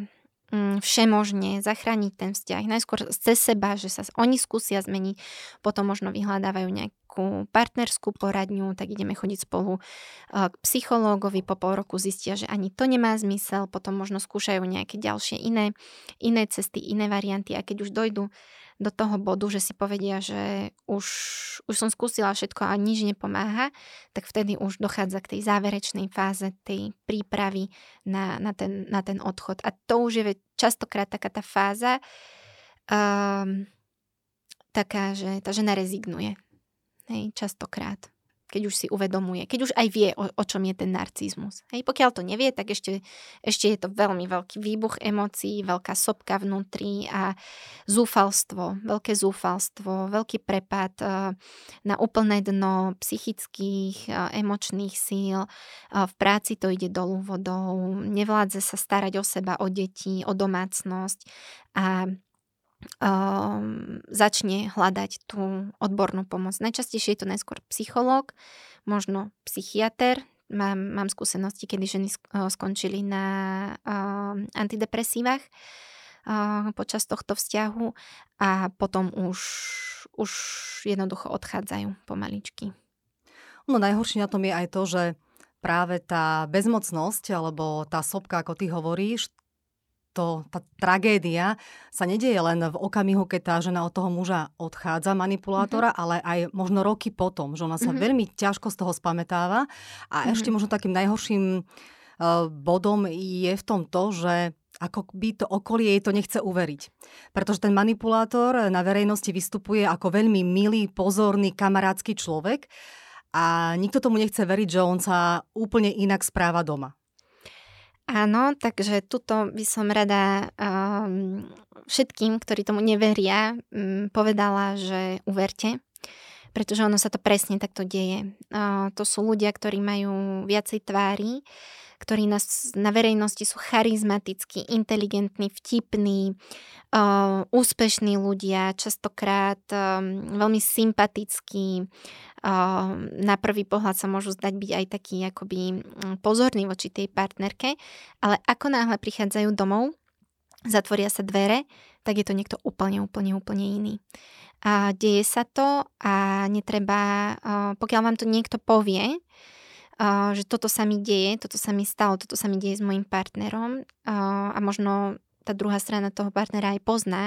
um, všemožne zachrániť ten vzťah. Najskôr cez seba, že sa oni skúsia zmeniť, potom možno vyhľadávajú nejak, nejakú partnerskú poradňu, tak ideme chodiť spolu k psychológovi, po pol roku zistia, že ani to nemá zmysel, potom možno skúšajú nejaké ďalšie iné, iné cesty, iné varianty a keď už dojdu do toho bodu, že si povedia, že už, už som skúsila všetko a nič nepomáha, tak vtedy už dochádza k tej záverečnej fáze tej prípravy na, na, ten, na ten odchod. A to už je častokrát taká tá fáza, um, taká, že tá žena rezignuje Hej, častokrát keď už si uvedomuje, keď už aj vie, o, o čom je ten narcizmus. Hej, pokiaľ to nevie, tak ešte, ešte je to veľmi veľký výbuch emócií, veľká sopka vnútri a zúfalstvo, veľké zúfalstvo, veľký prepad uh, na úplné dno psychických, uh, emočných síl. Uh, v práci to ide dolu vodou, nevládze sa starať o seba, o deti, o domácnosť a um, začne hľadať tú odbornú pomoc. Najčastejšie je to najskôr psychológ, možno psychiatr. Mám, mám skúsenosti, kedy ženy skončili na uh, antidepresívach uh, počas tohto vzťahu a potom už, už jednoducho odchádzajú pomaličky. No najhoršie na tom je aj to, že práve tá bezmocnosť alebo tá sopka, ako ty hovoríš, to, tá tragédia sa nedieje len v okamihu, keď tá žena od toho muža odchádza, manipulátora, mm-hmm. ale aj možno roky potom, že ona sa mm-hmm. veľmi ťažko z toho spametáva. A mm-hmm. ešte možno takým najhorším uh, bodom je v tom to, že ako by to okolie jej to nechce uveriť. Pretože ten manipulátor na verejnosti vystupuje ako veľmi milý, pozorný, kamarádsky človek a nikto tomu nechce veriť, že on sa úplne inak správa doma. Áno, takže tuto by som rada um, všetkým, ktorí tomu neveria, um, povedala, že uverte, pretože ono sa to presne takto deje. Uh, to sú ľudia, ktorí majú viacej tvári, ktorí na, na verejnosti sú charizmatickí, inteligentní, vtipní, uh, úspešní ľudia, častokrát um, veľmi sympatickí, na prvý pohľad sa môžu zdať byť aj taký akoby mm, pozorný voči tej partnerke, ale ako náhle prichádzajú domov, zatvoria sa dvere, tak je to niekto úplne, úplne, úplne iný. A deje sa to a netreba, pokiaľ vám to niekto povie, že toto sa mi deje, toto sa mi stalo, toto sa mi deje s mojim partnerom a možno tá druhá strana toho partnera aj pozná,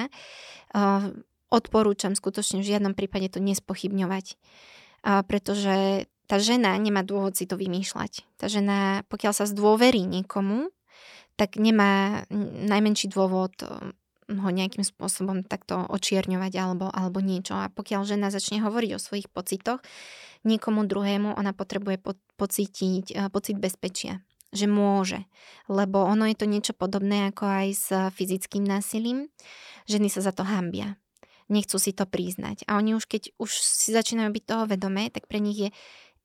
odporúčam skutočne v žiadnom prípade to nespochybňovať pretože tá žena nemá dôvod si to vymýšľať. Tá žena, pokiaľ sa zdôverí niekomu, tak nemá najmenší dôvod um, ho nejakým spôsobom takto očierňovať alebo, alebo niečo. A pokiaľ žena začne hovoriť o svojich pocitoch niekomu druhému, ona potrebuje po, pocítiť uh, pocit bezpečia že môže. Lebo ono je to niečo podobné ako aj s fyzickým násilím. Ženy sa za to hambia nechcú si to priznať. A oni už keď už si začínajú byť toho vedomé, tak pre nich je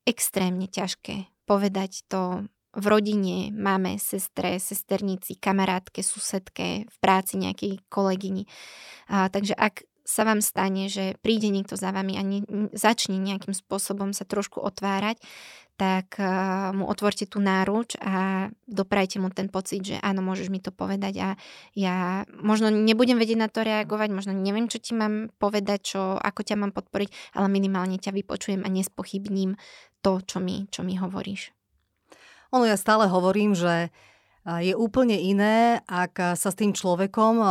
extrémne ťažké povedať to v rodine, máme, sestre, sesternici, kamarátke, susedke, v práci nejakej kolegyni. A, takže ak sa vám stane, že príde niekto za vami a ne, začne nejakým spôsobom sa trošku otvárať, tak uh, mu otvorte tú náruč a doprajte mu ten pocit, že áno, môžeš mi to povedať a ja možno nebudem vedieť na to reagovať, možno neviem, čo ti mám povedať, čo, ako ťa mám podporiť, ale minimálne ťa vypočujem a nespochybním to, čo mi, čo mi hovoríš. Ono ja stále hovorím, že je úplne iné, ak sa s tým človekom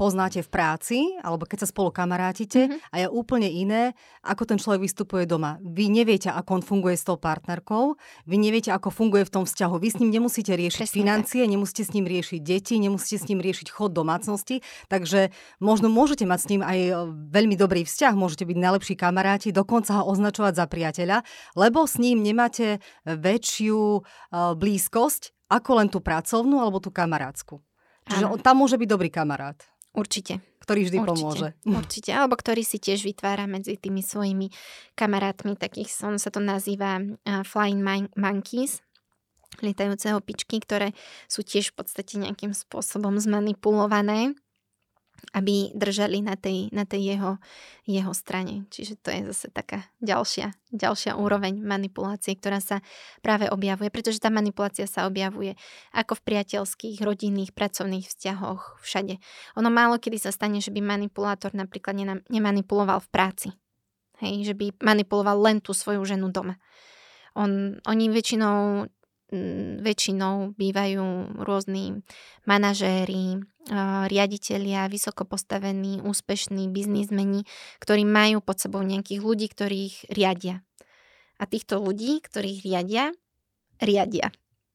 poznáte v práci, alebo keď sa spolu kamarátite mm-hmm. a je úplne iné, ako ten človek vystupuje doma. Vy neviete, ako on funguje s tou partnerkou, vy neviete, ako funguje v tom vzťahu. Vy s ním nemusíte riešiť Presne financie, tak. nemusíte s ním riešiť deti, nemusíte s ním riešiť chod domácnosti, takže možno môžete mať s ním aj e, veľmi dobrý vzťah, môžete byť najlepší kamaráti, dokonca ho označovať za priateľa, lebo s ním nemáte väčšiu uh, blízkosť ako len tú pracovnú alebo tú kamarátsku. Čiže on tam môže byť dobrý kamarát. Určite. Ktorý vždy určite, pomôže. Určite, alebo ktorý si tiež vytvára medzi tými svojimi kamarátmi, takých, on sa to nazýva uh, flying mon- monkeys, lietajúce opičky, ktoré sú tiež v podstate nejakým spôsobom zmanipulované aby držali na tej, na tej jeho, jeho strane. Čiže to je zase taká ďalšia, ďalšia úroveň manipulácie, ktorá sa práve objavuje, pretože tá manipulácia sa objavuje ako v priateľských, rodinných, pracovných vzťahoch, všade. Ono málo kedy sa stane, že by manipulátor napríklad nemanipuloval v práci. Hej, že by manipuloval len tú svoju ženu doma. On, oni väčšinou väčšinou bývajú rôzni manažéri, riaditeľia, vysoko postavení, úspešní biznismeni, ktorí majú pod sebou nejakých ľudí, ktorých riadia. A týchto ľudí, ktorých riadia, riadia.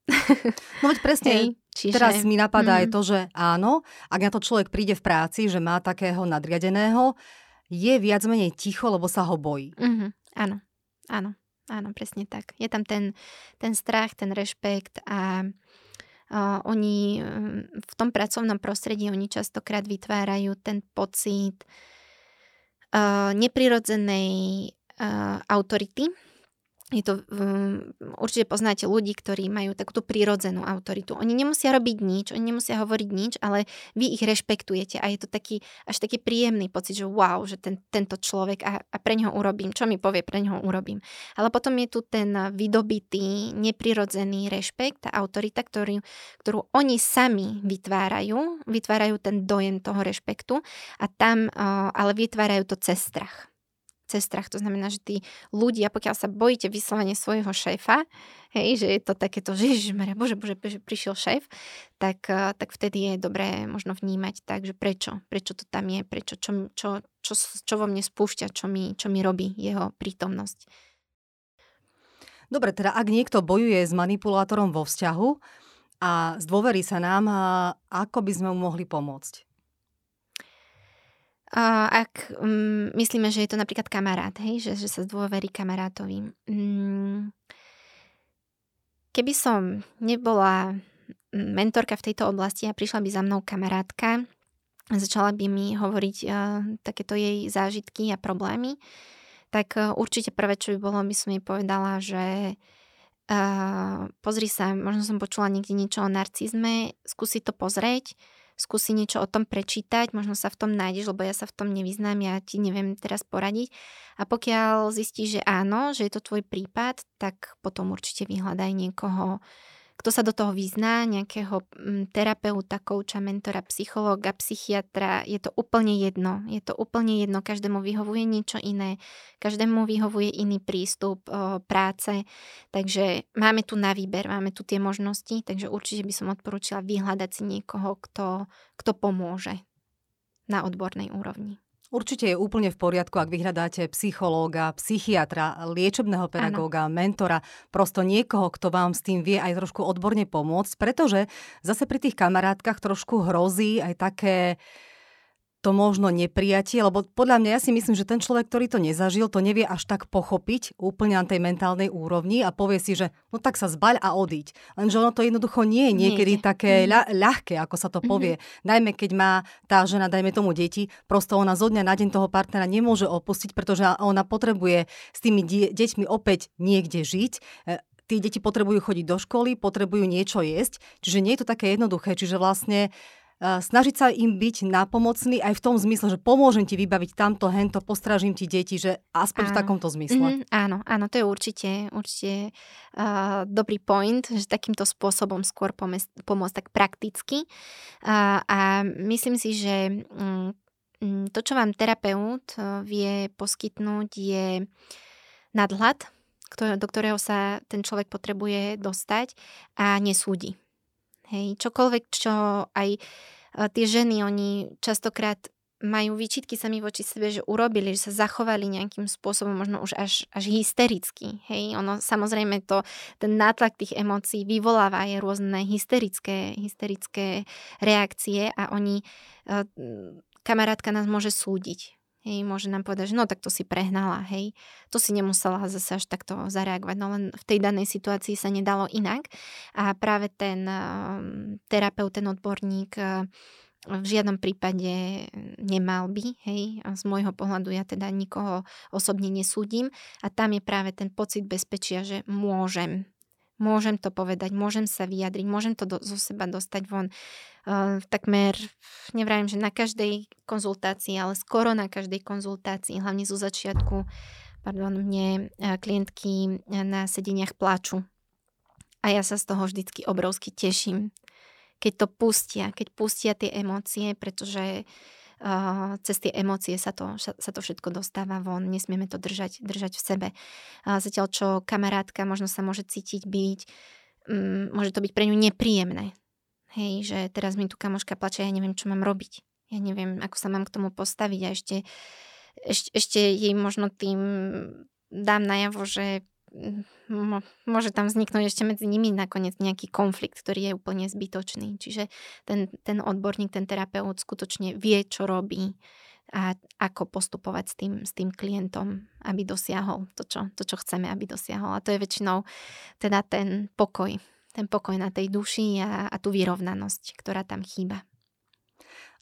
No veď presne, Hej, čiže... teraz mi napadá mm. aj to, že áno, ak na to človek príde v práci, že má takého nadriadeného, je viac menej ticho, lebo sa ho bojí. Mm-hmm. Áno, áno. Áno, presne tak. Je tam ten, ten strach, ten rešpekt a uh, oni v tom pracovnom prostredí oni častokrát vytvárajú ten pocit uh, neprirodzenej uh, autority, je to, um, určite poznáte ľudí, ktorí majú takúto prírodzenú autoritu. Oni nemusia robiť nič, oni nemusia hovoriť nič, ale vy ich rešpektujete a je to taký, až taký príjemný pocit, že wow, že ten, tento človek a, a pre neho urobím, čo mi povie, pre neho urobím. Ale potom je tu ten vydobitý, neprirodzený rešpekt, tá autorita, ktorý, ktorú oni sami vytvárajú, vytvárajú ten dojem toho rešpektu a tam uh, ale vytvárajú to cez strach cez strach. To znamená, že tí ľudia, pokiaľ sa bojíte vyslovene svojho šéfa, hej, že je to takéto, že ježišmaria, bože, bože, bože, prišiel šéf, tak, eh, tak vtedy je dobré možno vnímať tak, že prečo, prečo to tam je, prečo, čo, čo, čo, čo vo mne spúšťa, čo mi, čo mi robí jeho prítomnosť. Dobre, teda ak niekto bojuje s manipulátorom vo vzťahu a zdôverí sa nám, ako by sme mu mohli pomôcť? Ak um, myslíme, že je to napríklad kamarát, hej, že, že sa zdôverí kamarátovi. Um, keby som nebola mentorka v tejto oblasti a prišla by za mnou kamarátka a začala by mi hovoriť uh, takéto jej zážitky a problémy, tak uh, určite prvé, čo by bolo, by som jej povedala, že uh, pozri sa, možno som počula niekde niečo o narcizme, skúsi to pozrieť, skúsi niečo o tom prečítať, možno sa v tom nájdeš, lebo ja sa v tom nevyznám, ja ti neviem teraz poradiť. A pokiaľ zistíš, že áno, že je to tvoj prípad, tak potom určite vyhľadaj niekoho, kto sa do toho vyzná, nejakého mm, terapeuta, kouča, mentora, psychológa, psychiatra, je to úplne jedno. Je to úplne jedno, každému vyhovuje niečo iné, každému vyhovuje iný prístup práce, takže máme tu na výber, máme tu tie možnosti, takže určite by som odporúčila vyhľadať si niekoho, kto, kto pomôže na odbornej úrovni. Určite je úplne v poriadku, ak vyhľadáte psychológa, psychiatra, liečebného pedagóga, ano. mentora, prosto niekoho, kto vám s tým vie aj trošku odborne pomôcť, pretože zase pri tých kamarátkach trošku hrozí aj také to možno neprijatie, lebo podľa mňa ja si myslím, že ten človek, ktorý to nezažil, to nevie až tak pochopiť úplne na tej mentálnej úrovni a povie si, že no tak sa zbaľ a odíď. Lenže ono to jednoducho nie je niekedy Nejde. také mm. ľa- ľahké, ako sa to mhm. povie. Mm-hmm. Najmä keď má tá žena, dajme tomu deti, prosto ona zo dňa na deň toho partnera nemôže opustiť, pretože ona potrebuje s tými die- deťmi opäť niekde žiť e, tí deti potrebujú chodiť do školy, potrebujú niečo jesť, čiže nie je to také jednoduché. Čiže vlastne snažiť sa im byť napomocný aj v tom zmysle, že pomôžem ti vybaviť tamto, hento, postražím ti deti, že aspoň áno. v takomto zmysle. Mm, áno, áno, to je určite, určite uh, dobrý point, že takýmto spôsobom skôr pomôcť, pomôcť tak prakticky. Uh, a myslím si, že um, to, čo vám terapeut vie poskytnúť, je nadhľad, do ktorého sa ten človek potrebuje dostať a nesúdi. Hej, čokoľvek, čo aj e, tie ženy, oni častokrát majú výčitky sami voči sebe, že urobili, že sa zachovali nejakým spôsobom, možno už až, až hystericky. Hej, ono samozrejme to, ten nátlak tých emócií vyvoláva aj rôzne hysterické, hysterické reakcie a oni, e, kamarátka nás môže súdiť. Hej, môže nám povedať, že no tak to si prehnala, hej. To si nemusela zase až takto zareagovať, no len v tej danej situácii sa nedalo inak. A práve ten uh, terapeut, ten odborník uh, v žiadnom prípade nemal by, hej, z môjho pohľadu ja teda nikoho osobne nesúdim a tam je práve ten pocit bezpečia, že môžem, môžem to povedať, môžem sa vyjadriť, môžem to do, zo seba dostať von uh, takmer, nevrajím, že na každej konzultácii, ale skoro na každej konzultácii, hlavne zo začiatku, pardon, mne klientky na sedeniach plaču. A ja sa z toho vždycky obrovsky teším, keď to pustia, keď pustia tie emócie, pretože uh, cez tie emócie sa to, sa to všetko dostáva von, nesmieme to držať, držať v sebe. Uh, zatiaľ, čo kamarátka možno sa môže cítiť byť, um, môže to byť pre ňu nepríjemné. Hej, že teraz mi tu kamoška plače, ja neviem, čo mám robiť. Ja neviem, ako sa mám k tomu postaviť a ešte, ešte, ešte jej možno tým dám najavo, že môže tam vzniknúť ešte medzi nimi nakoniec nejaký konflikt, ktorý je úplne zbytočný. Čiže ten, ten odborník, ten terapeut skutočne vie, čo robí a ako postupovať s tým, s tým klientom, aby dosiahol to čo, to, čo chceme, aby dosiahol. A to je väčšinou teda ten pokoj, ten pokoj na tej duši a, a tú vyrovnanosť, ktorá tam chýba.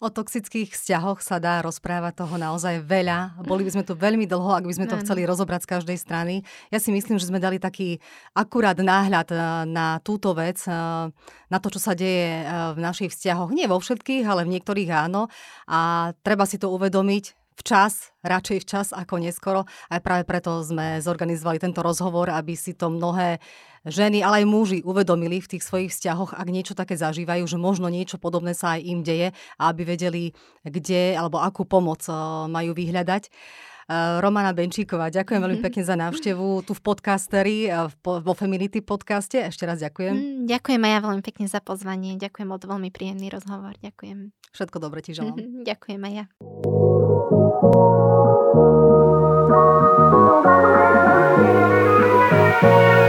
O toxických vzťahoch sa dá rozprávať toho naozaj veľa. Boli by sme tu veľmi dlho, ak by sme to chceli rozobrať z každej strany. Ja si myslím, že sme dali taký akurát náhľad eh, na túto vec, eh, na to, čo sa deje eh, v našich vzťahoch. Nie vo všetkých, ale v niektorých áno. A treba si to uvedomiť, včas, radšej včas ako neskoro. Aj práve preto sme zorganizovali tento rozhovor, aby si to mnohé ženy, ale aj muži uvedomili v tých svojich vzťahoch, ak niečo také zažívajú, že možno niečo podobné sa aj im deje a aby vedeli, kde alebo akú pomoc eh, majú vyhľadať. Eh, Romana Benčíková, ďakujem veľmi mhm. pekne za návštevu tu v podcasteri, eh, vo Feminity podcaste. Ešte raz ďakujem. Mm, ďakujem aj ja veľmi pekne za pozvanie. Ďakujem, to veľmi príjemný rozhovor. Ďakujem. Všetko dobre ti želám. Ďakujem aj ja. Thank you.